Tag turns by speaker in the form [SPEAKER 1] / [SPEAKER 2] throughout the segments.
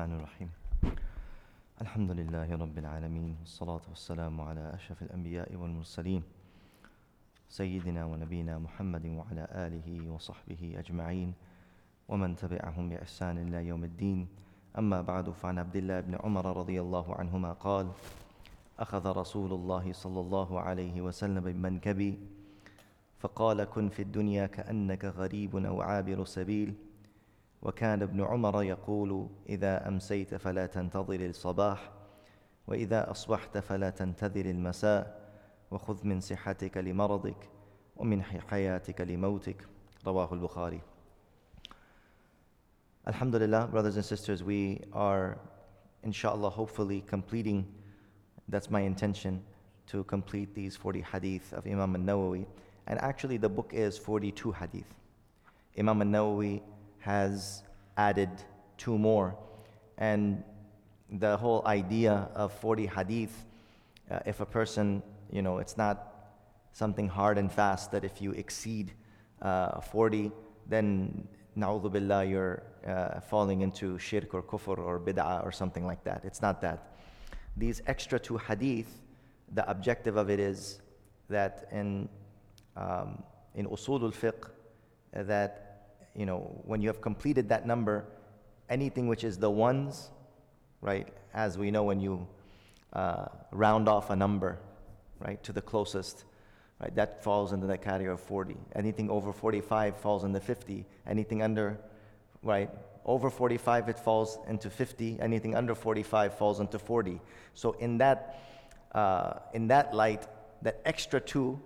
[SPEAKER 1] الرحمن الرحيم. الحمد لله رب العالمين والصلاة والسلام على أشرف الأنبياء والمرسلين سيدنا ونبينا محمد وعلى آله وصحبه أجمعين ومن تبعهم بإحسان إلى يوم الدين. أما بعد فعن عبد الله بن عمر رضي الله عنهما قال أخذ رسول الله صلى الله عليه وسلم بمنكبي فقال كن في الدنيا كأنك غريب أو عابر سبيل. وكان ابن عمر يقول إذا أمسيت فلا تنتظر الصباح وإذا أصبحت فلا تنتظر المساء وخذ من صحتك لمرضك ومن حياتك لموتك رواه البخاري Alhamdulillah, brothers and sisters, we are, inshallah, hopefully completing, that's my intention, to complete these 40 hadith of Imam al-Nawawi. And actually the book is 42 hadith. Imam al-Nawawi has added two more. And the whole idea of 40 hadith, uh, if a person, you know, it's not something hard and fast that if you exceed uh, 40, then na'udhu billah, you're uh, falling into shirk or kufr or bid'ah or something like that. It's not that. These extra two hadith, the objective of it is that in, um, in usul al-fiqh, that you know, when you have completed that number, anything which is the ones, right, as we know when you uh, round off a number, right, to the closest, right, that falls into that category of 40. Anything over 45 falls into 50. Anything under, right, over 45 it falls into 50. Anything under 45 falls into 40. So in that, uh, in that light, that extra two,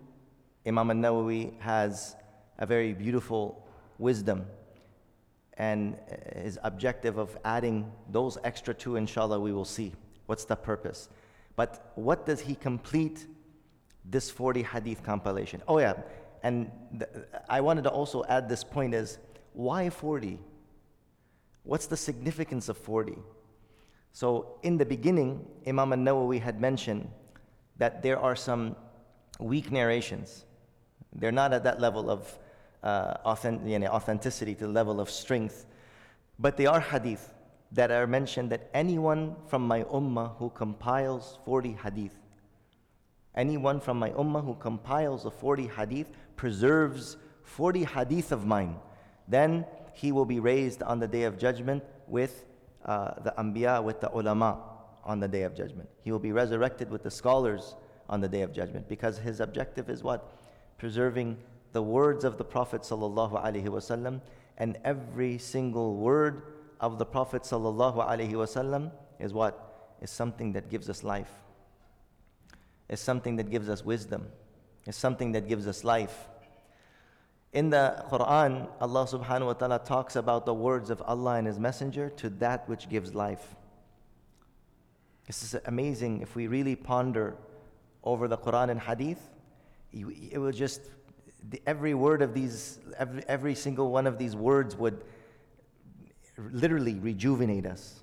[SPEAKER 1] Imam al-Nawawi has a very beautiful wisdom and his objective of adding those extra two, inshallah, we will see. What's the purpose? But what does he complete this 40 hadith compilation? Oh, yeah. And th- I wanted to also add this point is why 40? What's the significance of 40? So, in the beginning, Imam al Nawawi had mentioned that there are some weak narrations. They're not at that level of uh, authentic, you know, authenticity to the level of strength. But they are hadith that are mentioned that anyone from my ummah who compiles 40 hadith, anyone from my ummah who compiles a 40 hadith, preserves 40 hadith of mine, then he will be raised on the day of judgment with uh, the anbiya, with the ulama on the day of judgment. He will be resurrected with the scholars on the day of judgment because his objective is what? Preserving the words of the Prophet ﷺ, and every single word of the Prophet ﷺ is what? Is something that gives us life. Is something that gives us wisdom. Is something that gives us life. In the Quran, Allah subhanahu wa ta'ala talks about the words of Allah and His Messenger to that which gives life. This is amazing if we really ponder over the Quran and Hadith. It will just the, every word of these, every, every single one of these words would literally rejuvenate us.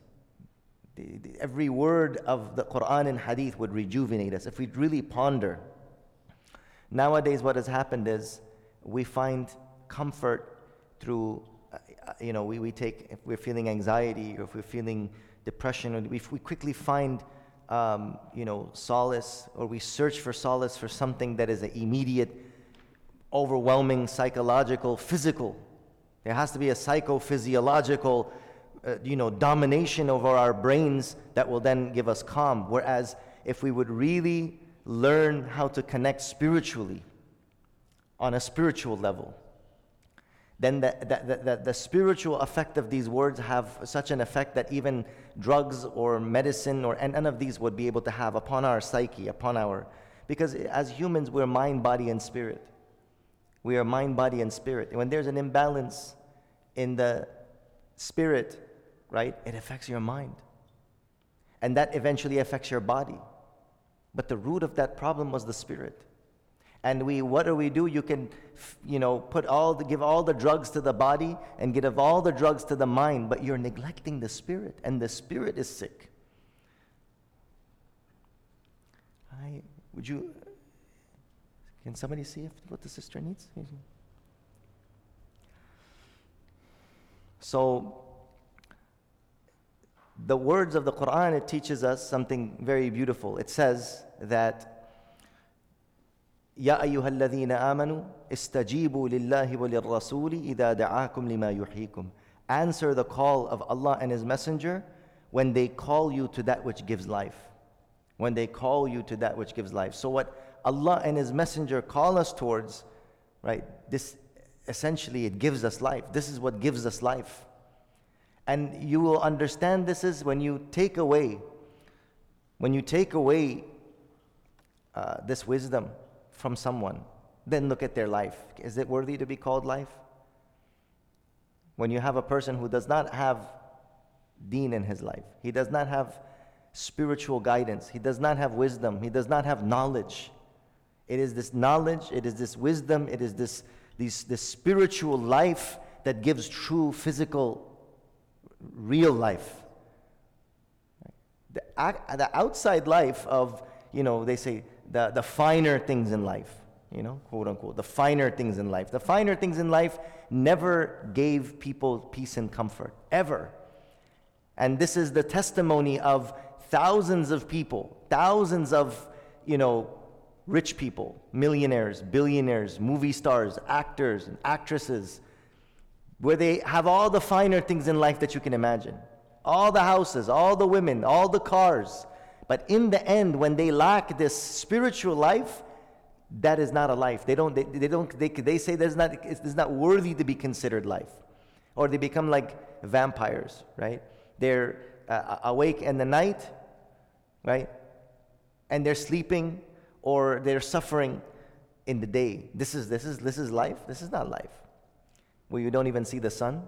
[SPEAKER 1] The, the, every word of the Quran and Hadith would rejuvenate us if we really ponder. Nowadays, what has happened is we find comfort through, uh, you know, we, we take, if we're feeling anxiety or if we're feeling depression, we, we quickly find, um, you know, solace or we search for solace for something that is an immediate overwhelming psychological, physical. There has to be a psychophysiological, uh, you know, domination over our brains that will then give us calm. Whereas if we would really learn how to connect spiritually, on a spiritual level, then the, the, the, the, spiritual effect of these words have such an effect that even drugs or medicine or none of these would be able to have upon our psyche, upon our, because as humans, we're mind, body, and spirit. We are mind, body, and spirit. And when there's an imbalance in the spirit, right, it affects your mind. And that eventually affects your body. But the root of that problem was the spirit. And we, what do we do? You can, you know, put all the, give all the drugs to the body and give all the drugs to the mind, but you're neglecting the spirit, and the spirit is sick. I, would you, can somebody see if, what the sister needs? So, the words of the Quran, it teaches us something very beautiful. It says that يا أيها الذين آمنوا استجيبوا لله وللرسول إذا دعاكم لما يحييكم Answer the call of Allah and His Messenger when they call you to that which gives life. When they call you to that which gives life. So what Allah and His Messenger call us towards, right? This essentially it gives us life. This is what gives us life. And you will understand this is when you take away, when you take away uh, this wisdom from someone, then look at their life. Is it worthy to be called life? When you have a person who does not have deen in his life, he does not have spiritual guidance, he does not have wisdom, he does not have knowledge. It is this knowledge, it is this wisdom, it is this, this, this spiritual life that gives true physical real life. The, the outside life of, you know, they say the, the finer things in life, you know, quote unquote, the finer things in life. The finer things in life never gave people peace and comfort, ever. And this is the testimony of thousands of people, thousands of, you know, rich people, millionaires, billionaires, movie stars, actors, and actresses where they have all the finer things in life that you can imagine all the houses, all the women, all the cars. But in the end, when they lack this spiritual life, that is not a life. They don't, they, they don't, they, they say that's not, it's not worthy to be considered life. Or they become like vampires, right? They're uh, awake in the night, right? And they're sleeping or they're suffering in the day. This is, this is, this is life. This is not life where you don't even see the sun,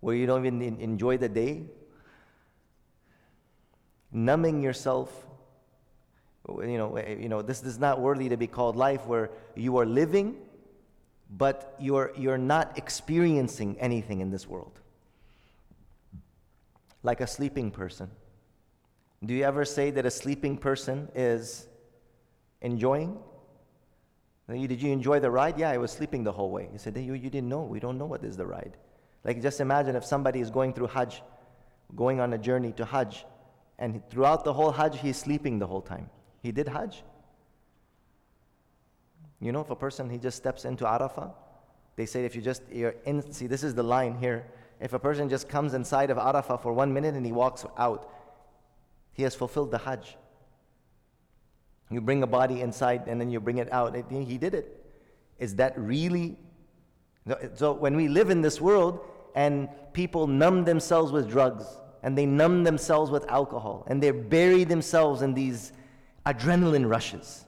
[SPEAKER 1] where you don't even enjoy the day, numbing yourself. You know, eh, you know, this is not worthy to be called life where you are living, but you're, you're not experiencing anything in this world. Like a sleeping person. Do you ever say that a sleeping person is enjoying? Did you enjoy the ride? Yeah, I was sleeping the whole way. He said, you, you didn't know. We don't know what is the ride. Like, just imagine if somebody is going through Hajj, going on a journey to Hajj, and throughout the whole Hajj, he's sleeping the whole time. He did Hajj. You know, if a person, he just steps into Arafah, they say if you just, you're in, see, this is the line here. If a person just comes inside of Arafah for one minute and he walks out, he has fulfilled the Hajj. You bring a body inside and then you bring it out. He did it. Is that really? So when we live in this world and people numb themselves with drugs and they numb themselves with alcohol and they bury themselves in these adrenaline rushes,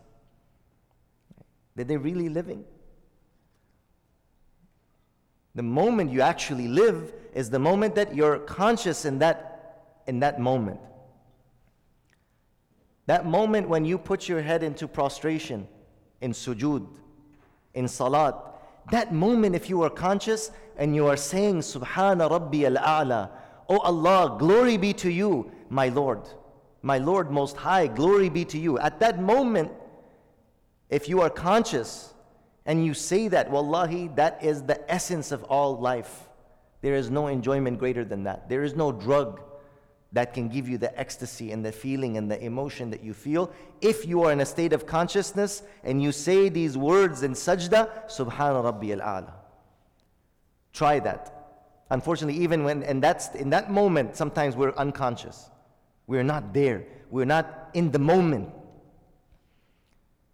[SPEAKER 1] are they really living? The moment you actually live is the moment that you're conscious in that, in that moment. That moment when you put your head into prostration, in sujud, in salat, that moment if you are conscious and you are saying, Subhana Rabbi al-A'la, Oh Allah, glory be to you, my Lord, my Lord Most High, glory be to you. At that moment, if you are conscious and you say that, Wallahi, that is the essence of all life. There is no enjoyment greater than that. There is no drug that can give you the ecstasy and the feeling and the emotion that you feel. If you are in a state of consciousness and you say these words in sajda, Subhana Rabbi al-A'la. Try that. Unfortunately, even when, and that's in that moment, sometimes we're unconscious. We're not there. We're not in the moment.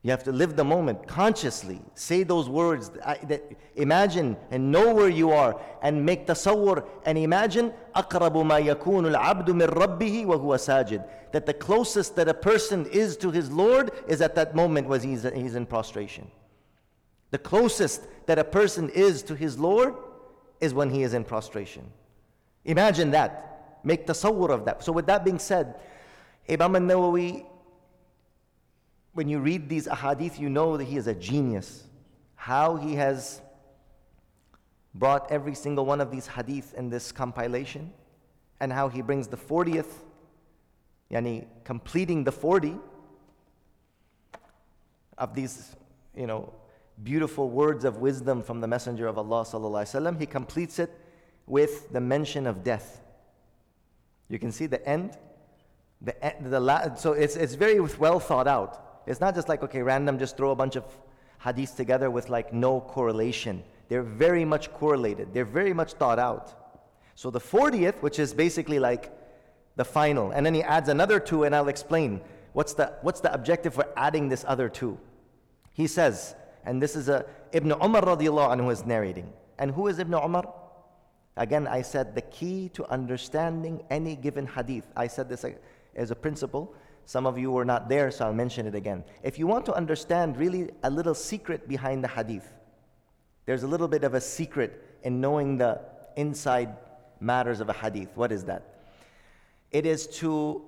[SPEAKER 1] You have to live the moment consciously. Say those words. That, imagine and know where you are and make tasawwur and imagine أقرب ما يكون العبد من ربه وهو ساجد. That the closest that a person is to his Lord is at that moment when he's, he's in prostration. The closest that a person is to his Lord is when he is in prostration. Imagine that. Make tasawwur of that. So with that being said, Imam al-Nawawi when you read these ahadith, you know that he is a genius. How he has brought every single one of these hadith in this compilation, and how he brings the 40th, yani completing the 40 of these, you know, beautiful words of wisdom from the Messenger of Allah sallallahu. He completes it with the mention of death. You can see the end. The, the so it's, it's very well thought out. It's not just like, okay, random, just throw a bunch of hadiths together with like no correlation. They're very much correlated, they're very much thought out. So the 40th, which is basically like the final, and then he adds another two, and I'll explain what's the, what's the objective for adding this other two. He says, and this is a Ibn Umar radiallahu anhu is narrating. And who is Ibn Umar? Again, I said the key to understanding any given hadith. I said this uh, as a principle. Some of you were not there, so I'll mention it again. If you want to understand really a little secret behind the hadith, there's a little bit of a secret in knowing the inside matters of a hadith. What is that? It is to,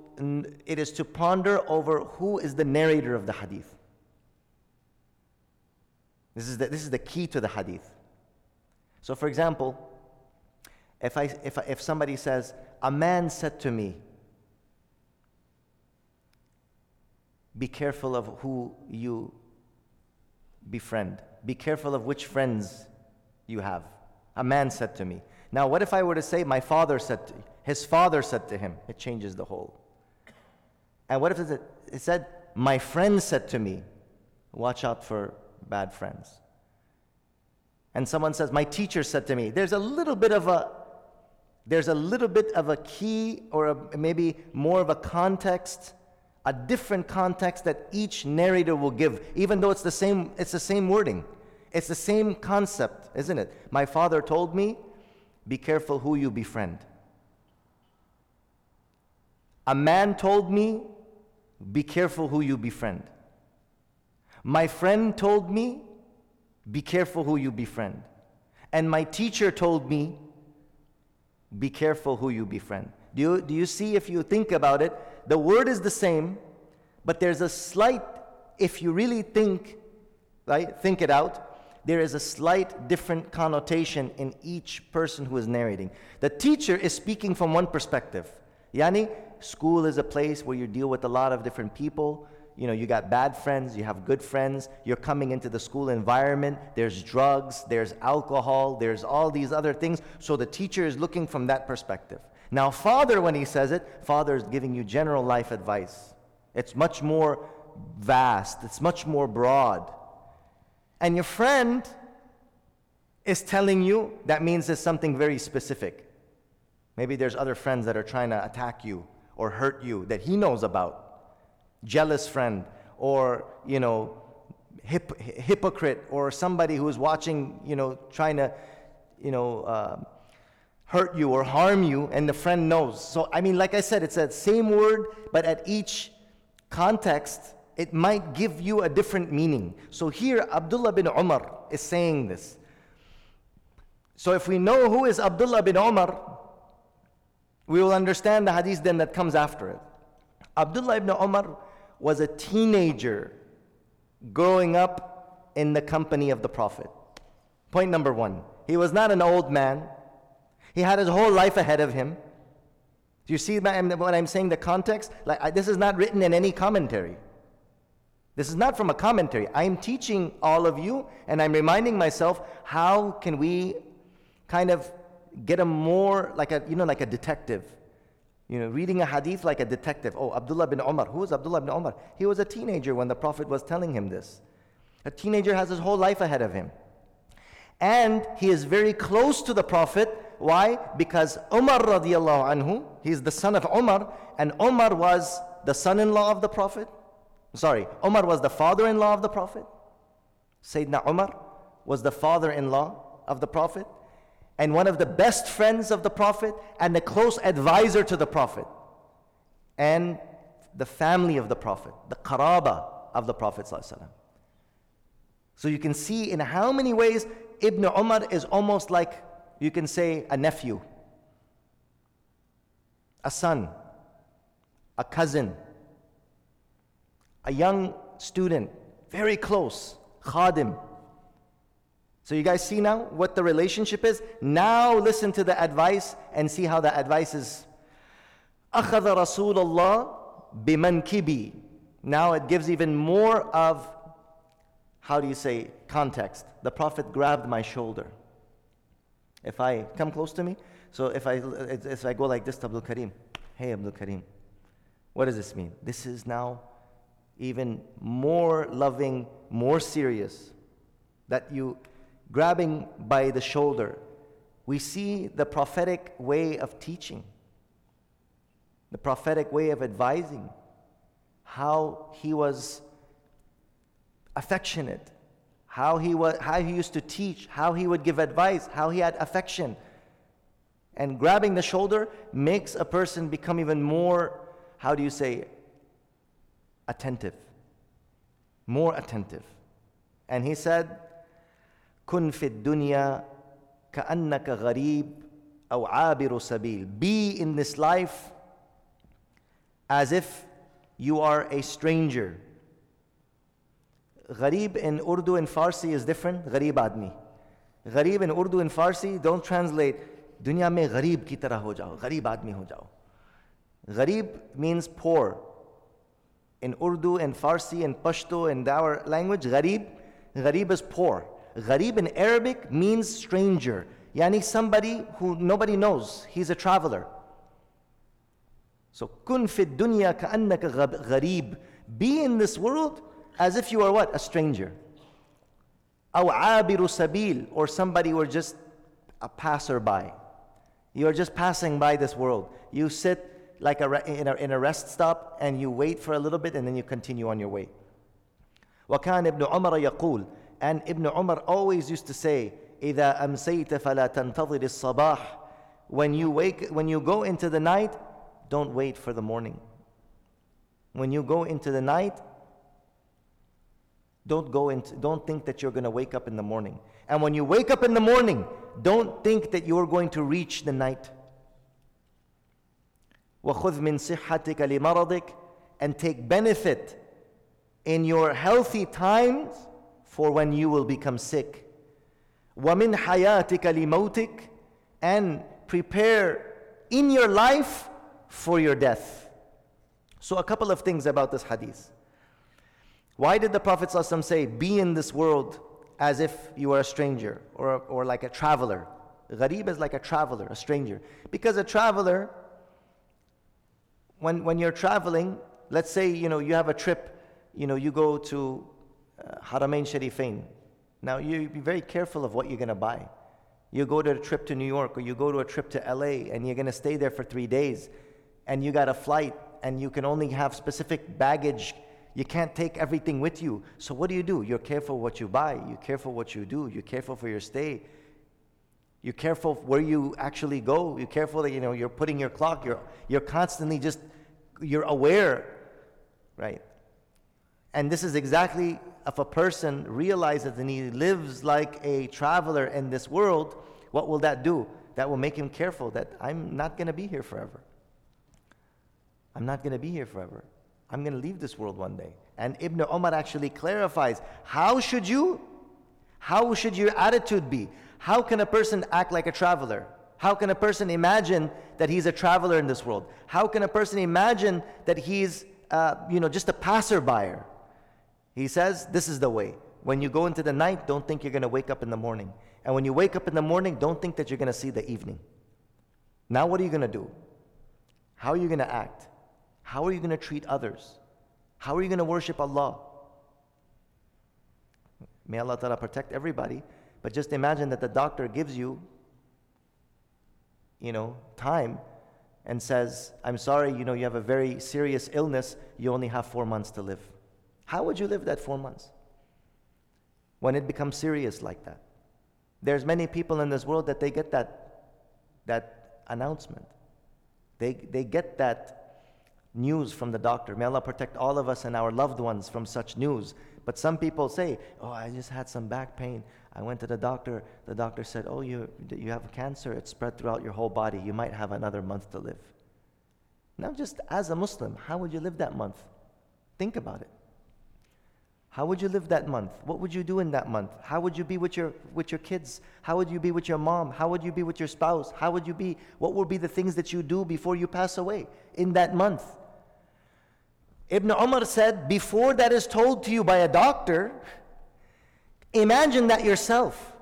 [SPEAKER 1] it is to ponder over who is the narrator of the hadith. This is the, this is the key to the hadith. So, for example, if, I, if, if somebody says, A man said to me, Be careful of who you befriend. Be careful of which friends you have. A man said to me. Now, what if I were to say, My father said to his father said to him? It changes the whole. And what if it said, My friend said to me, Watch out for bad friends. And someone says, My teacher said to me, there's a little bit of a there's a little bit of a key or a, maybe more of a context a different context that each narrator will give, even though it's the same, it's the same wording. It's the same concept, isn't it? My father told me, be careful who you befriend. A man told me, be careful who you befriend. My friend told me, be careful who you befriend. And my teacher told me, be careful who you befriend. Do you, do you see, if you think about it, the word is the same, but there's a slight, if you really think, right, think it out, there is a slight different connotation in each person who is narrating. The teacher is speaking from one perspective. Yani, school is a place where you deal with a lot of different people. You know, you got bad friends, you have good friends, you're coming into the school environment, there's drugs, there's alcohol, there's all these other things. So the teacher is looking from that perspective. Now, Father, when he says it, Father is giving you general life advice. It's much more vast, it's much more broad. And your friend is telling you, that means there's something very specific. Maybe there's other friends that are trying to attack you or hurt you that he knows about. Jealous friend, or, you know, hip, hypocrite, or somebody who is watching, you know, trying to, you know, uh, hurt you or harm you, and the friend knows. So, I mean, like I said, it's that same word, but at each context, it might give you a different meaning. So, here, Abdullah bin Umar is saying this. So, if we know who is Abdullah bin Umar, we will understand the hadith then that comes after it. Abdullah ibn Umar was a teenager growing up in the company of the Prophet. Point number one, he was not an old man. He had his whole life ahead of him. Do you see what I'm saying? The context? Like I, this is not written in any commentary. This is not from a commentary. I'm teaching all of you, and I'm reminding myself how can we kind of get a more like a you know like a detective. You know, reading a hadith like a detective. Oh, Abdullah bin Umar. Who is Abdullah bin Umar? He was a teenager when the Prophet was telling him this. A teenager has his whole life ahead of him. And he is very close to the Prophet why? Because Umar radiallahu anhu, he's the son of Umar, and Umar was the son-in-law of the Prophet. Sorry, Umar was the father-in-law of the Prophet. Sayyidina Umar was the father-in-law of the Prophet and one of the best friends of the Prophet and a close advisor to the Prophet and the family of the Prophet, the qaraba of the Prophet. So you can see in how many ways Ibn Umar is almost like you can say a nephew, a son, a cousin, a young student, very close, khadim. So you guys see now what the relationship is? Now listen to the advice and see how the advice is. أخذ رسول الله بمنكبي. Now it gives even more of, how do you say, context. The Prophet grabbed my shoulder. If I come close to me, so if I, if I go like this to Abdul Karim, Hey, Abdul Karim, what does this mean? This is now even more loving, more serious. That you grabbing by the shoulder. We see the prophetic way of teaching, the prophetic way of advising, how he was affectionate, how he, was, how he used to teach, how he would give advice, how he had affection. And grabbing the shoulder makes a person become even more, how do you say, attentive. More attentive. And he said, كن في الدنيا كأنك غريب أو عابر سبيل. Be in this life as if you are a stranger Gharib in Urdu and Farsi is different. Gharib admi. Gharib in Urdu and Farsi don't translate. Dunya mein gharib ki tarah ho jao. Gharib admi ho jao. Gharib means poor. In Urdu and Farsi and Pashto and our language, gharib, gharib is poor. Gharib in Arabic means stranger. Yani somebody who nobody knows. He's a traveler. So kun fi dunya ka'annaka gharib. Be in this world as if you are what? A stranger. أو عابر سبيل or somebody who are just a passerby. You are just passing by this world. You sit like a, in, a, in a rest stop and you wait for a little bit and then you continue on your way. وكان ابن عمر يقول and Ibn Umar always used to say إذا أمسيت فلا تنتظر الصباح when you wake when you go into the night don't wait for the morning when you go into the night don't go into, don't think that you're going to wake up in the morning. And when you wake up in the morning, don't think that you're going to reach the night. وَخُذْ مِن صِحَّتِكَ لِمَرَضِكَ And take benefit in your healthy times for when you will become sick. وَمِن حَيَاتِكَ لِمَوْتِكَ And prepare in your life for your death. So a couple of things about this hadith. Why did the Prophet ﷺ say, Be in this world as if you are a stranger or, or like a traveler? Gharib is like a traveler, a stranger. Because a traveler, when, when you're traveling, let's say you know you have a trip, you know you go to uh, Haramain Sharifain. Now you be very careful of what you're going to buy. You go to a trip to New York or you go to a trip to LA and you're going to stay there for three days, and you got a flight and you can only have specific baggage you can't take everything with you. So what do you do? You're careful what you buy. You're careful what you do. You're careful for your stay. You're careful where you actually go. You're careful that you know you're putting your clock. You're you're constantly just you're aware, right? And this is exactly if a person realizes and he lives like a traveler in this world, what will that do? That will make him careful that I'm not going to be here forever. I'm not going to be here forever. I'm going to leave this world one day. And Ibn Umar actually clarifies how should you, how should your attitude be? How can a person act like a traveler? How can a person imagine that he's a traveler in this world? How can a person imagine that he's, uh, you know, just a passerby? He says, this is the way. When you go into the night, don't think you're going to wake up in the morning. And when you wake up in the morning, don't think that you're going to see the evening. Now, what are you going to do? How are you going to act? How are you going to treat others? How are you going to worship Allah? May Allah Ta'ala protect everybody. But just imagine that the doctor gives you, you know, time and says, I'm sorry, you know, you have a very serious illness, you only have four months to live. How would you live that four months? When it becomes serious like that. There's many people in this world that they get that, that announcement. They, they get that news from the doctor. May Allah protect all of us and our loved ones from such news. But some people say, Oh, I just had some back pain. I went to the doctor. The doctor said, Oh, you, you have cancer. It's spread throughout your whole body. You might have another month to live. Now, just as a Muslim, how would you live that month? Think about it. How would you live that month? What would you do in that month? How would you be with your, with your kids? How would you be with your mom? How would you be with your spouse? How would you be? What would be the things that you do before you pass away in that month? Ibn Umar said, before that is told to you by a doctor, imagine that yourself.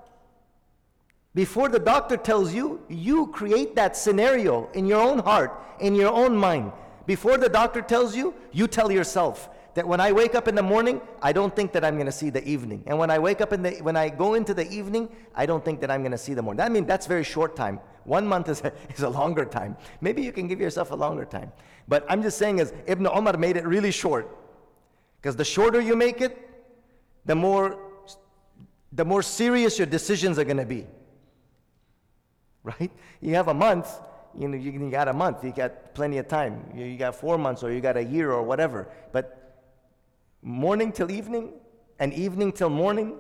[SPEAKER 1] Before the doctor tells you, you create that scenario in your own heart, in your own mind. Before the doctor tells you, you tell yourself that when I wake up in the morning, I don't think that I'm going to see the evening. And when I wake up in the when I go into the evening, I don't think that I'm going to see the morning. That means that's very short time. One month is a, is a longer time. Maybe you can give yourself a longer time. But I'm just saying is Ibn Umar made it really short. Because the shorter you make it, the more the more serious your decisions are going to be. Right? You have a month, you know, you, got a month, you got plenty of time. You got four months or you got a year or whatever. But morning till evening and evening till morning.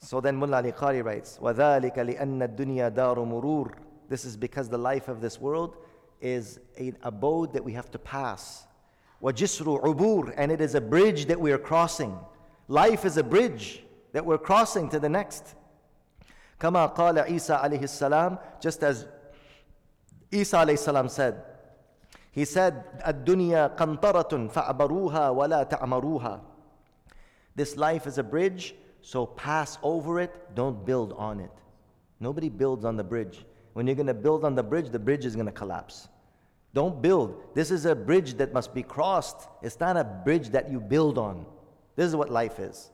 [SPEAKER 1] So then Mullah Ali Qari writes, وَذَلِكَ لِأَنَّ الدُّنْيَا دَارُ مُرُورٍ This is because the life of this world is an abode that we have to pass. وَجِسْرُ عُبُورٍ And it is a bridge that we are crossing. Life is a bridge that we're crossing to the next. كما قال عيسى عليه السلام just as Isa عليه السلام said he said الدنيا قنطرة فأبروها ولا تعمروها This life is a bridge so pass over it don't build on it Nobody builds on the bridge when you're going to build on the bridge the bridge is going to collapse don't build this is a bridge that must be crossed it's not a bridge that you build on this is what life is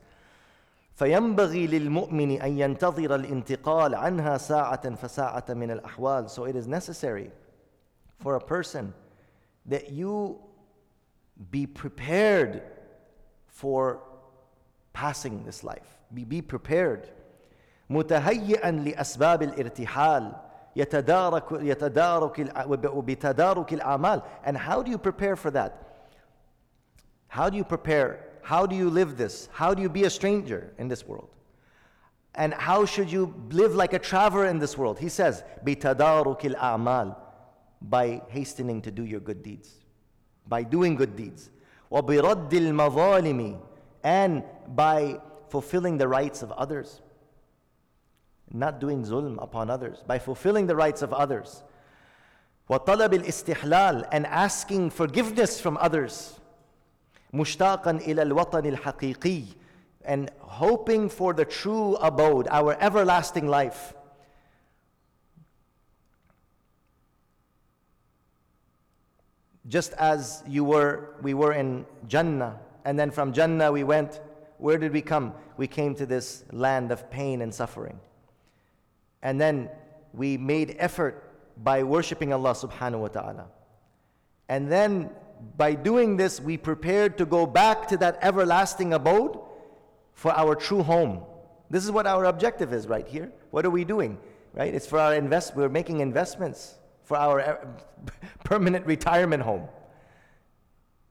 [SPEAKER 1] فينبغي للمؤمن أن ينتظر الانتقال عنها ساعة فساعة من الأحوال So it is necessary for a person that you be prepared for passing this life. Be, be prepared. متهيئا لأسباب الارتحال يتدارك يتدارك وبتدارك الأعمال And how do you prepare for that? How do you prepare how do you live this? How do you be a stranger in this world? And how should you live like a traveler in this world? He says, بِتَدَارُكِ الْأَعْمَالِ By hastening to do your good deeds. By doing good deeds. وَبِرَدِّ الْمَظَالِمِ And by fulfilling the rights of others. Not doing zulm upon others. By fulfilling the rights of others. وَطَلَبِ الْإِسْتِحْلَالِ And asking forgiveness from others. مشتاقا إلى الوطن الحقيقي and hoping for the true abode, our everlasting life. Just as you were, we were in Jannah, and then from Jannah we went, where did we come? We came to this land of pain and suffering. And then we made effort by worshiping Allah subhanahu wa ta'ala. And then by doing this, we prepared to go back to that everlasting abode for our true home. This is what our objective is right here. What are we doing? Right? It's for our invest. We're making investments for our uh, permanent retirement home.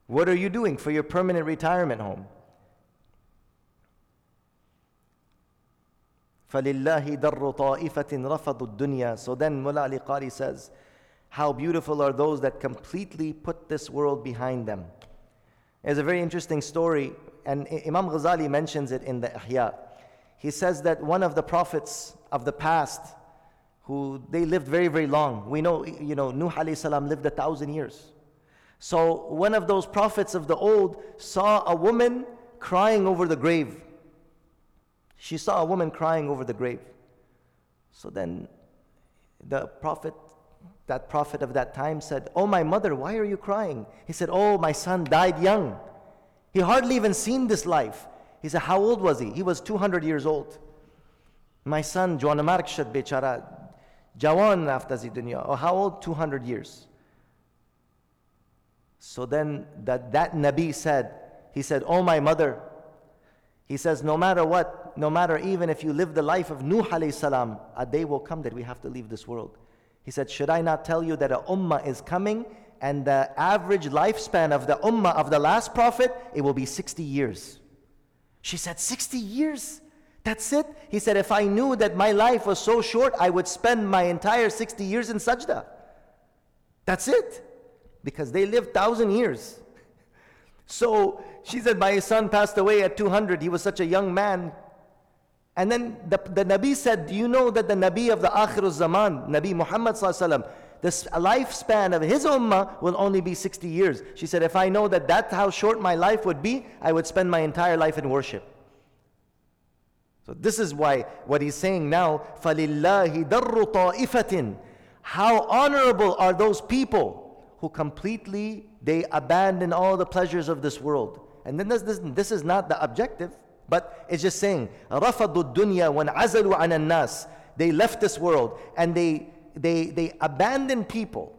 [SPEAKER 1] What are you doing for your permanent retirement home? فلله در طائفة رفضوا الدنيا. So then Mullah Ali Qari says, how beautiful are those that completely put this world behind them. It's a very interesting story, and Imam Ghazali mentions it in the Ihya. He says that one of the prophets of the past, who they lived very, very long. We know, you know, Nuh salam lived a thousand years. So one of those prophets of the old saw a woman crying over the grave. She saw a woman crying over the grave. So then the prophet that prophet of that time said, Oh, my mother, why are you crying? He said, Oh, my son died young. He hardly even seen this life. He said, How old was he? He was 200 years old. My son, Joan Mark Bechara, Jawan after dunya. Oh, how old? 200 years. So then that, that Nabi said, He said, Oh, my mother. He says, No matter what, no matter even if you live the life of Nuh alayhi salam, a day will come that we have to leave this world. He said, Should I not tell you that a ummah is coming and the average lifespan of the ummah of the last prophet, it will be 60 years. She said, 60 years? That's it? He said, If I knew that my life was so short, I would spend my entire 60 years in sajda. That's it. Because they lived 1,000 years. So she said, My son passed away at 200. He was such a young man. And then the, the Nabi said, Do you know that the Nabi of the Akhir Zaman, Nabi Muhammad, the lifespan of his ummah will only be 60 years? She said, If I know that that's how short my life would be, I would spend my entire life in worship. So this is why what he's saying now, فَلِلَّهِ دَرُّ طَائِفَةٍ How honorable are those people who completely, they abandon all the pleasures of this world. And then this, this, this is not the objective, but it's just saying, رَفَضُوا الدُّنْيَا وَانْعَزَلُوا عَنَ النَّاسِ They left this world and they, they, they abandoned people.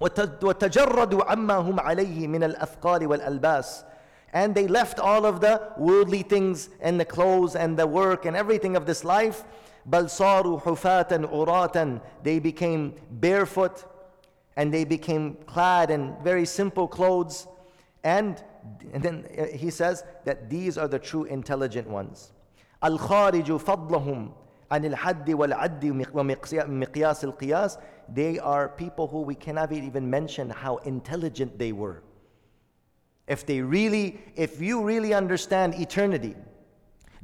[SPEAKER 1] وَتَجَرَّدُوا عَمَّا هُمْ عَلَيْهِ مِنَ الْأَثْقَالِ وَالْأَلْبَاسِ and they left all of the worldly things and the clothes and the work and everything of this life. بل صاروا حفاة عراة They became barefoot and they became clad in very simple clothes. And, and then he says that these are the true intelligent ones. الخارج فضلهم عن الحد والعد ومقياس القياس They are people who we cannot even mention how intelligent they were. If they really, if you really understand eternity,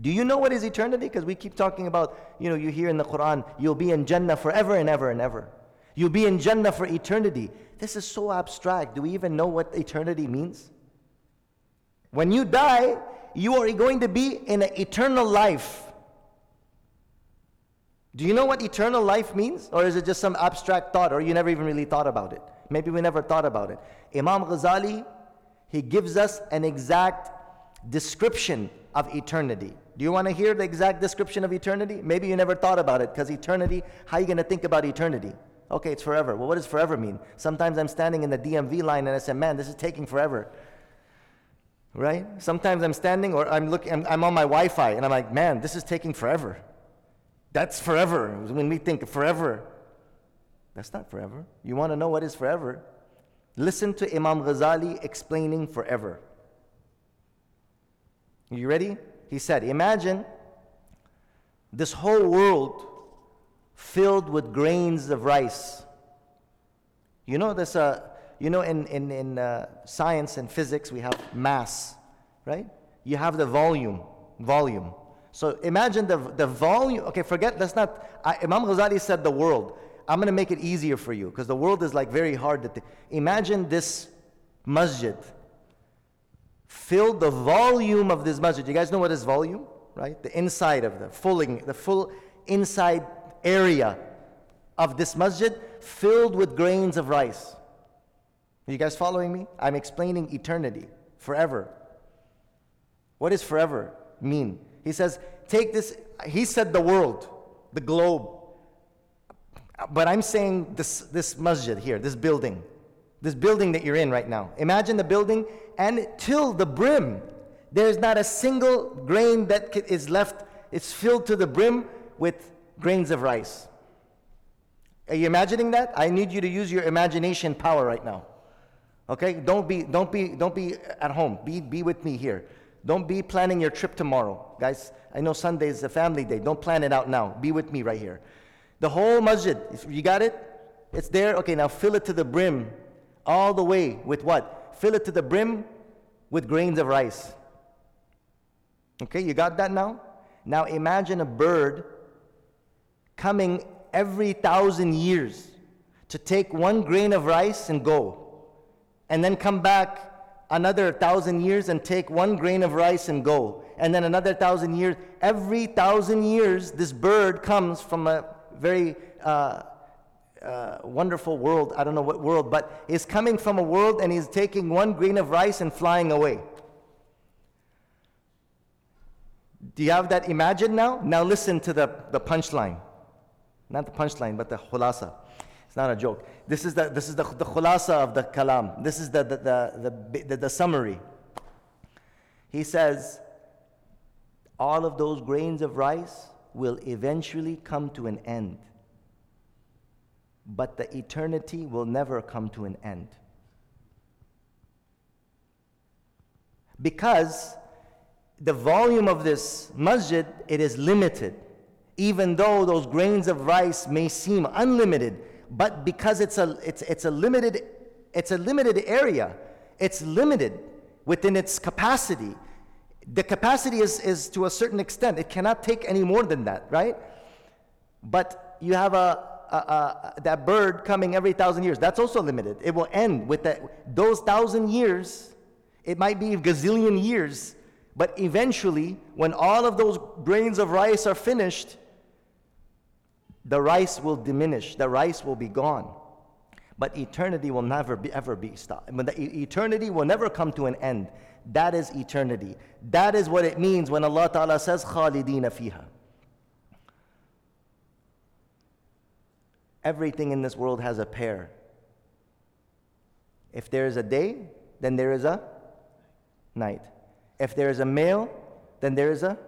[SPEAKER 1] do you know what is eternity? Because we keep talking about, you know, you hear in the Quran, you'll be in Jannah forever and ever and ever. You'll be in Jannah for eternity. This is so abstract. Do we even know what eternity means? When you die, you are going to be in an eternal life. Do you know what eternal life means? Or is it just some abstract thought, or you never even really thought about it? Maybe we never thought about it. Imam Ghazali he gives us an exact description of eternity. Do you want to hear the exact description of eternity? Maybe you never thought about it because eternity, how are you going to think about eternity? Okay, it's forever. Well, what does forever mean? Sometimes I'm standing in the DMV line and I say, man, this is taking forever. Right? Sometimes I'm standing or I'm looking, I'm, I'm on my Wi Fi and I'm like, man, this is taking forever. That's forever. When we think forever, that's not forever. You want to know what is forever? Listen to Imam Ghazali explaining forever. You ready? He said, Imagine this whole world filled with grains of rice. You know, this, uh, you know in, in, in uh, science and physics, we have mass, right? You have the volume, volume. So imagine the, the volume. Okay, forget, that's not, uh, Imam Ghazali said the world. I'm going to make it easier for you because the world is like very hard to think. Imagine this masjid. Fill the volume of this masjid. You guys know what is volume? Right? The inside of the fulling, the full inside area of this masjid filled with grains of rice. Are you guys following me? I'm explaining eternity, forever. What does forever mean? He says, take this, he said the world, the globe. But I'm saying this, this masjid here, this building, this building that you're in right now. Imagine the building, and till the brim, there's not a single grain that is left. It's filled to the brim with grains of rice. Are you imagining that? I need you to use your imagination power right now. Okay? Don't be, don't be, don't be at home. Be, be with me here. Don't be planning your trip tomorrow. Guys, I know Sunday is a family day. Don't plan it out now. Be with me right here. The whole masjid, you got it? It's there. Okay, now fill it to the brim all the way with what? Fill it to the brim with grains of rice. Okay, you got that now? Now imagine a bird coming every thousand years to take one grain of rice and go, and then come back another thousand years and take one grain of rice and go, and then another thousand years. Every thousand years, this bird comes from a very uh, uh, wonderful world. I don't know what world, but is coming from a world and he's taking one grain of rice and flying away. Do you have that imagined now? Now listen to the, the punchline. Not the punchline, but the khulasa. It's not a joke. This is the, this is the, the khulasa of the kalam. This is the, the, the, the, the summary. He says, all of those grains of rice will eventually come to an end. But the eternity will never come to an end. Because the volume of this masjid, it is limited. Even though those grains of rice may seem unlimited, but because it's a, it's, it's a limited, it's a limited area, it's limited within its capacity the capacity is, is to a certain extent. It cannot take any more than that, right? But you have a, a, a, that bird coming every thousand years. That's also limited. It will end with that, those thousand years. It might be gazillion years, But eventually, when all of those grains of rice are finished, the rice will diminish, the rice will be gone But eternity will never be, ever be stopped. But the eternity will never come to an end. That is eternity. That is what it means when Allah Ta'ala says, خَالِدِينَ فِيهَا. Everything in this world has a pair. If there is a day, then there is a night. If there is a male, then there is a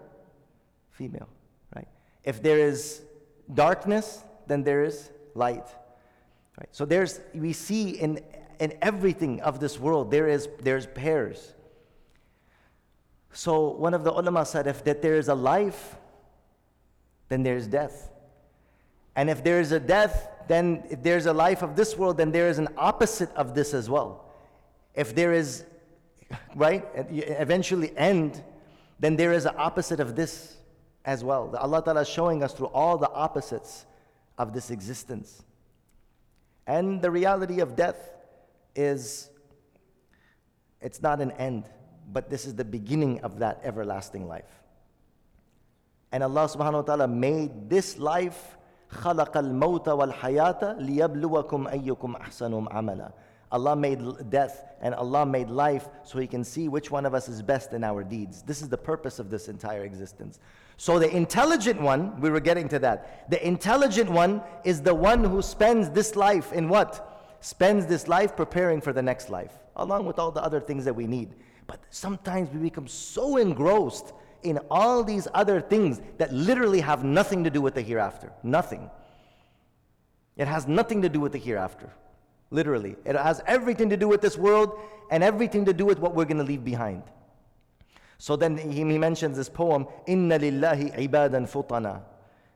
[SPEAKER 1] female, right? If there is darkness, then there is light. Right? So there's we see in in everything of this world there is there's pairs. So one of the ulama said if that there is a life, then there is death. And if there is a death, then if there's a life of this world, then there is an opposite of this as well. If there is, right, eventually end, then there is an opposite of this as well. Allah Ta'ala is showing us through all the opposites of this existence. And the reality of death is it's not an end, but this is the beginning of that everlasting life. And Allah subhanahu wa ta'ala made this life خلق الموت والحياة ليبلوكم أيكم أحسن عملا Allah made death and Allah made life so He can see which one of us is best in our deeds. This is the purpose of this entire existence. So, the intelligent one, we were getting to that. The intelligent one is the one who spends this life in what? Spends this life preparing for the next life, along with all the other things that we need. But sometimes we become so engrossed in all these other things that literally have nothing to do with the hereafter. Nothing. It has nothing to do with the hereafter. Literally. It has everything to do with this world and everything to do with what we're going to leave behind. So then he, mentions this poem, Inna lillahi ibadan futana.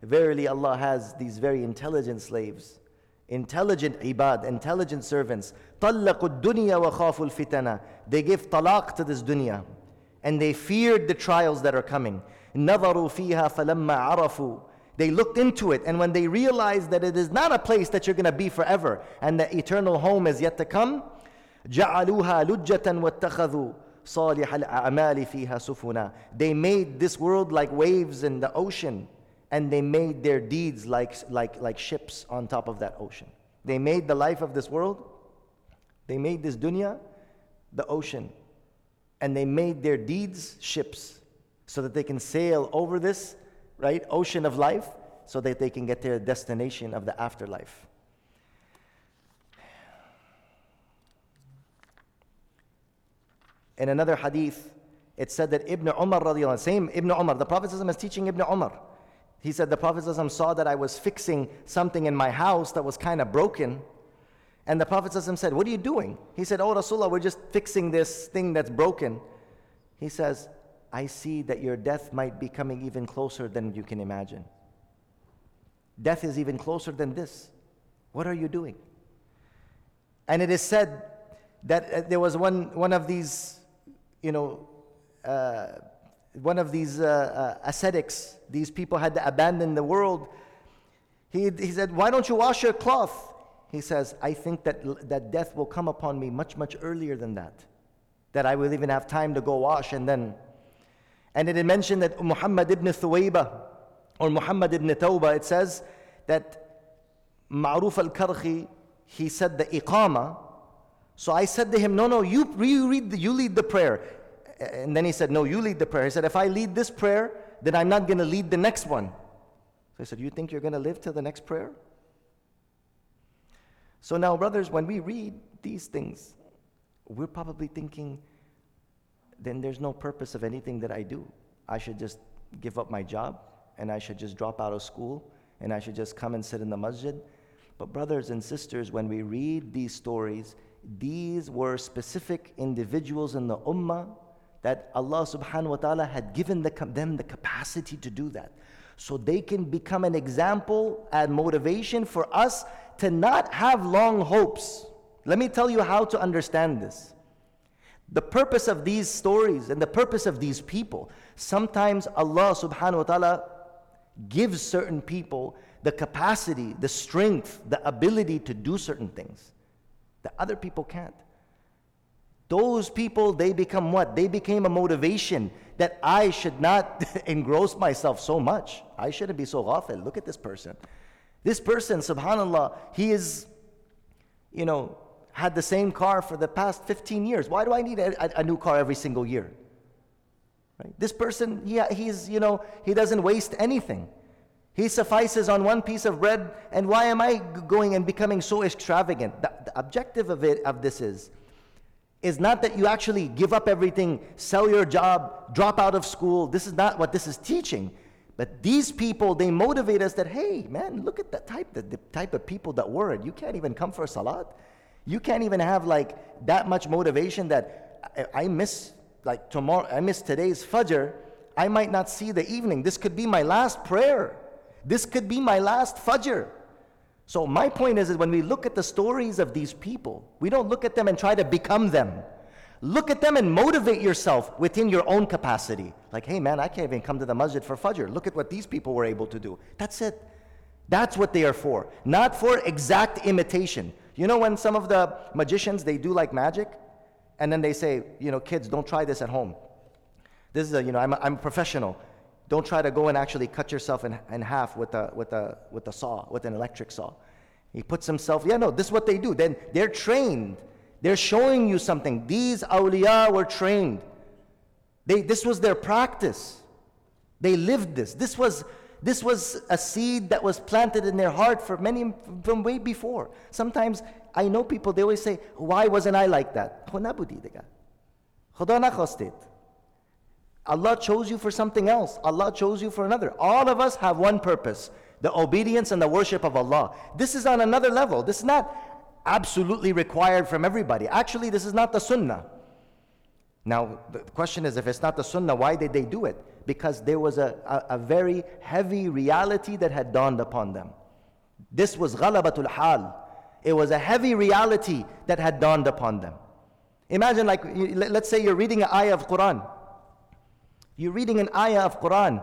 [SPEAKER 1] Verily Allah has these very intelligent slaves. Intelligent ibad, intelligent servants. طَلَّقُوا الدُّنْيَا وَخَافُوا الْفِتَنَةِ They give talaq to this dunya and they feared the trials that are coming. نَظَرُوا فِيهَا فَلَمَّا عَرَفُوا They looked into it, and when they realized that it is not a place that you're going to be forever, and the eternal home is yet to come, جَعَلُوهَا لُجَّةً وَاتَّخَذُوا صالح الأعمال فيها سفنا. They made this world like waves in the ocean, and they made their deeds like, like, like ships on top of that ocean. They made the life of this world, they made this dunya, the ocean and they made their deeds ships so that they can sail over this right ocean of life so that they can get to their destination of the afterlife In another hadith it said that ibn umar radiallahu same ibn umar the prophet is teaching ibn umar he said the prophet saw that i was fixing something in my house that was kind of broken and the Prophet said, What are you doing? He said, Oh, Rasulullah, we're just fixing this thing that's broken. He says, I see that your death might be coming even closer than you can imagine. Death is even closer than this. What are you doing? And it is said that uh, there was one, one of these, you know, uh, one of these uh, uh, ascetics, these people had to abandon the world. He, he said, Why don't you wash your cloth? he says, I think that, that death will come upon me much, much earlier than that. That I will even have time to go wash and then. And it mentioned that Muhammad ibn Thuwayba or Muhammad ibn Tawbah, it says that Ma'ruf al Karhi, he said the iqama. So I said to him, No, no, you, you, read the, you lead the prayer. And then he said, No, you lead the prayer. He said, If I lead this prayer, then I'm not going to lead the next one. So I said, You think you're going to live till the next prayer? So now, brothers, when we read these things, we're probably thinking, then there's no purpose of anything that I do. I should just give up my job and I should just drop out of school and I should just come and sit in the masjid. But, brothers and sisters, when we read these stories, these were specific individuals in the ummah that Allah subhanahu wa ta'ala had given the, them the capacity to do that. So they can become an example and motivation for us to not have long hopes. Let me tell you how to understand this. The purpose of these stories and the purpose of these people, sometimes Allah subhanahu wa ta'ala gives certain people the capacity, the strength, the ability to do certain things that other people can't. Those people, they become what? They became a motivation. that I should not engross myself so much. I shouldn't be so ghafil. Look at this person. This person, subhanAllah, he is, you know, had the same car for the past 15 years. Why do I need a, a, a new car every single year? Right? This person, he, he's, you know, he doesn't waste anything. He suffices on one piece of bread, and why am I going and becoming so extravagant? The, the objective of it of this is is not that you actually give up everything, sell your job, drop out of school. This is not what this is teaching. But these people, they motivate us that, hey, man, look at the type, the, the type of people that were it. You can't even come for salat. You can't even have like that much motivation that I, I miss like tomorrow, I miss today's Fajr. I might not see the evening. This could be my last prayer. This could be my last Fajr. So my point is that when we look at the stories of these people, we don't look at them and try to become them. Look at them and motivate yourself within your own capacity. Like, hey man, I can't even come to the masjid for Fajr. Look at what these people were able to do. That's it. That's what they are for. Not for exact imitation. You know when some of the magicians they do like magic? And then they say, you know, kids, don't try this at home. This is a, you know, I'm a, I'm a professional. Don't try to go and actually cut yourself in, in half with a, with, a, with a saw, with an electric saw. He puts himself, yeah, no, this is what they do. Then they're trained. They're showing you something. These awliya were trained. They, this was their practice. They lived this. This was, this was a seed that was planted in their heart for many, from way before. Sometimes I know people, they always say, why wasn't I like that? Allah chose you for something else. Allah chose you for another. All of us have one purpose the obedience and the worship of Allah. This is on another level. This is not absolutely required from everybody. Actually, this is not the sunnah. Now, the question is if it's not the sunnah, why did they do it? Because there was a, a, a very heavy reality that had dawned upon them. This was ghalabatul hal. It was a heavy reality that had dawned upon them. Imagine, like, let's say you're reading an ayah of Quran you're reading an ayah of Quran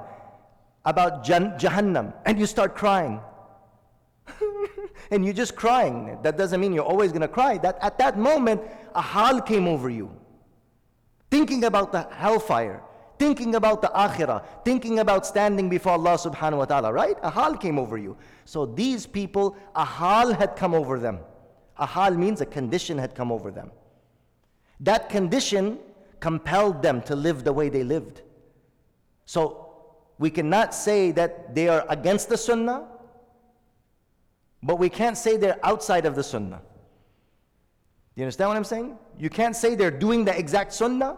[SPEAKER 1] about Jahannam and you start crying. and you're just crying. That doesn't mean you're always going to cry. That at that moment, a hal came over you. Thinking about the hellfire, thinking about the akhirah, thinking about standing before Allah subhanahu wa ta'ala, right? A hal came over you. So these people, a hal had come over them. A hal means a condition had come over them. That condition compelled them to live the way they lived. So we cannot say that they are against the sunnah, but we can't say they're outside of the sunnah. Do you understand what I'm saying? You can't say they're doing the exact sunnah,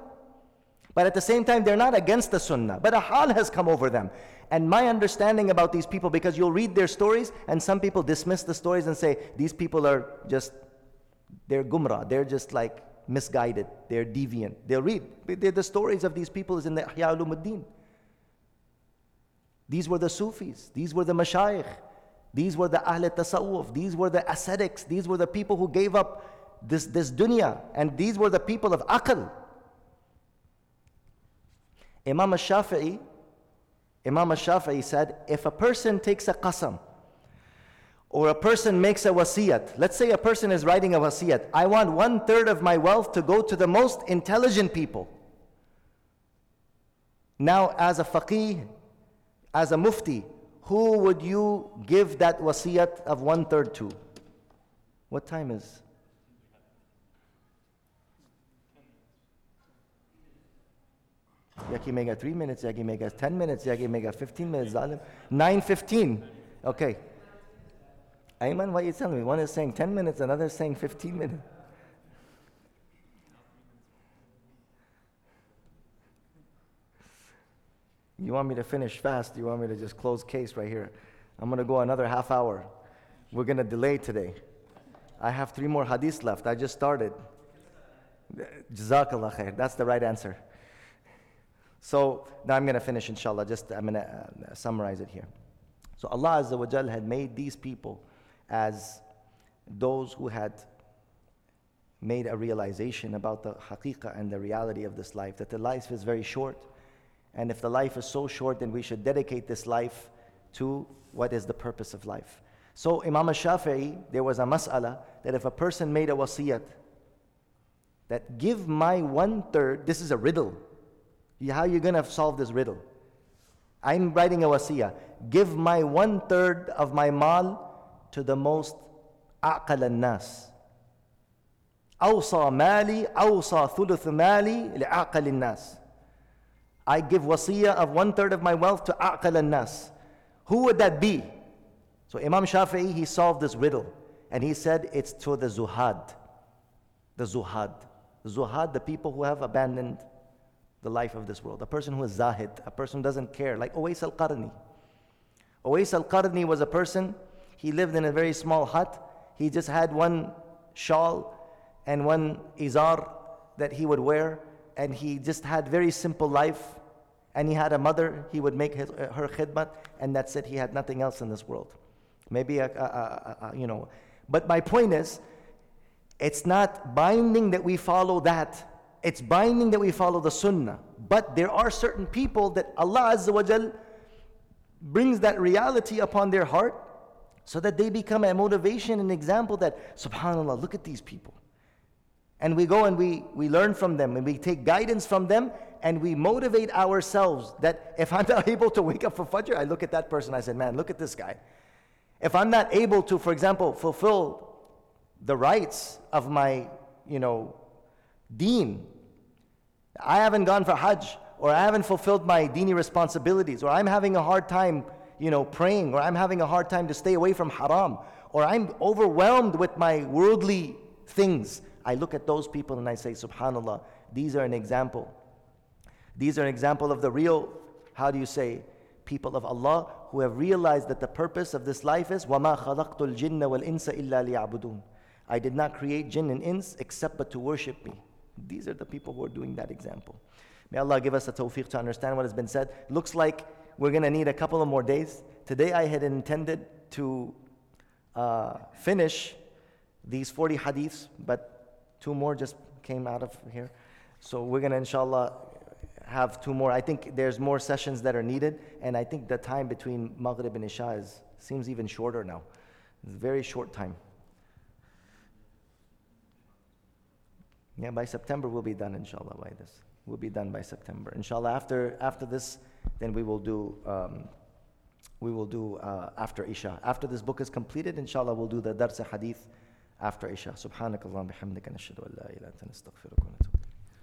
[SPEAKER 1] but at the same time, they're not against the sunnah. But a hal has come over them. And my understanding about these people, because you'll read their stories, and some people dismiss the stories and say, these people are just, they're gumrah, they're just like misguided, they're deviant. They'll read. The stories of these people is in the Ihya Ulumuddin. These were the Sufis, these were the Mashayikh, these were the Ahl Tasawwuf, these were the ascetics, these were the people who gave up this, this dunya, and these were the people of Aql. Imam al-Shafi'i, Imam al-Shafi'i said, if a person takes a qasam, or a person makes a wasiyat, let's say a person is writing a wasiyat, I want one third of my wealth to go to the most intelligent people. Now, as a faqih, as a mufti, who would you give that wasiyat of one third to? What time is? Yaki mega three minutes, Yaki mega ten minutes, Yaki mega fifteen minutes. Nine fifteen. Okay. Ayman, what are you telling me? One is saying ten minutes, another is saying fifteen minutes. You want me to finish fast? You want me to just close case right here? I'm going to go another half hour. We're going to delay today. I have three more hadiths left. I just started. Jazakallah khair. That's the right answer. So now I'm going to finish, inshallah. Just I'm going to uh, summarize it here. So Allah Azza wa Jal had made these people as those who had made a realization about the haqiqah and the reality of this life, that the life is very short and if the life is so short, then we should dedicate this life to what is the purpose of life. So Imam Shafi'i, there was a mas'ala that if a person made a wasiyat, that give my one third, this is a riddle. How are you going to solve this riddle? I'm writing a wasiyah. Give my one third of my mal to the most aqal nas. أوصى مالي أوصى ثلث مالي لأعقل الناس I give wasiyah of one third of my wealth to aqal al nas. Who would that be? So Imam Shafi'i, he solved this riddle. And he said it's to the zuhad. The zuhad. Zuhad, the people who have abandoned the life of this world. A person who is zahid, a person who doesn't care, like Uwais al Qarni. Uwais al Qarni was a person, he lived in a very small hut. He just had one shawl and one izar that he would wear, and he just had very simple life. And he had a mother, he would make his, uh, her khidmat, and that's it. He had nothing else in this world. Maybe a, a, a, a you know. But my point is, it's not binding that we follow that it's binding that we follow the sunnah. But there are certain people that Allah Azza wa Jal brings that reality upon their heart so that they become a motivation and example that, subhanAllah, look at these people. And we go and we, we learn from them and we take guidance from them and we motivate ourselves that if I'm not able to wake up for Fajr, I look at that person, I said, man, look at this guy. If I'm not able to, for example, fulfill the rights of my, you know, deen, I haven't gone for Hajj, or I haven't fulfilled my dini responsibilities, or I'm having a hard time, you know, praying, or I'm having a hard time to stay away from haram, or I'm overwhelmed with my worldly things. I look at those people and I say, Subhanallah, these are an example. These are an example of the real, how do you say, people of Allah who have realized that the purpose of this life is وَمَا خَلَقْتُ الْجِنَّ وَالْإِنسَ إِلَّا لِيَعْبُدُونَ I did not create jinn and ins except but to worship me. These are the people who are doing that example. May Allah give us the tawfiq to understand what has been said. Looks like we're going to need a couple of more days. Today I had intended to uh, finish these 40 hadiths, but two more just came out of here. So we're going to, inshallah, have two more. I think there's more sessions that are needed, and I think the time between Maghrib and Isha is, seems even shorter now. It's a very short time. Yeah, by September we'll be done, inshallah, by this. We'll be done by September. Inshallah, after, after this, then we will do, um, we will do uh, after Isha. After this book is completed, inshallah, we'll do the Dars Hadith after Isha. Subhanakallah bihamdika nashhadu an la ilaha illa anta nastaghfiruka wa natubu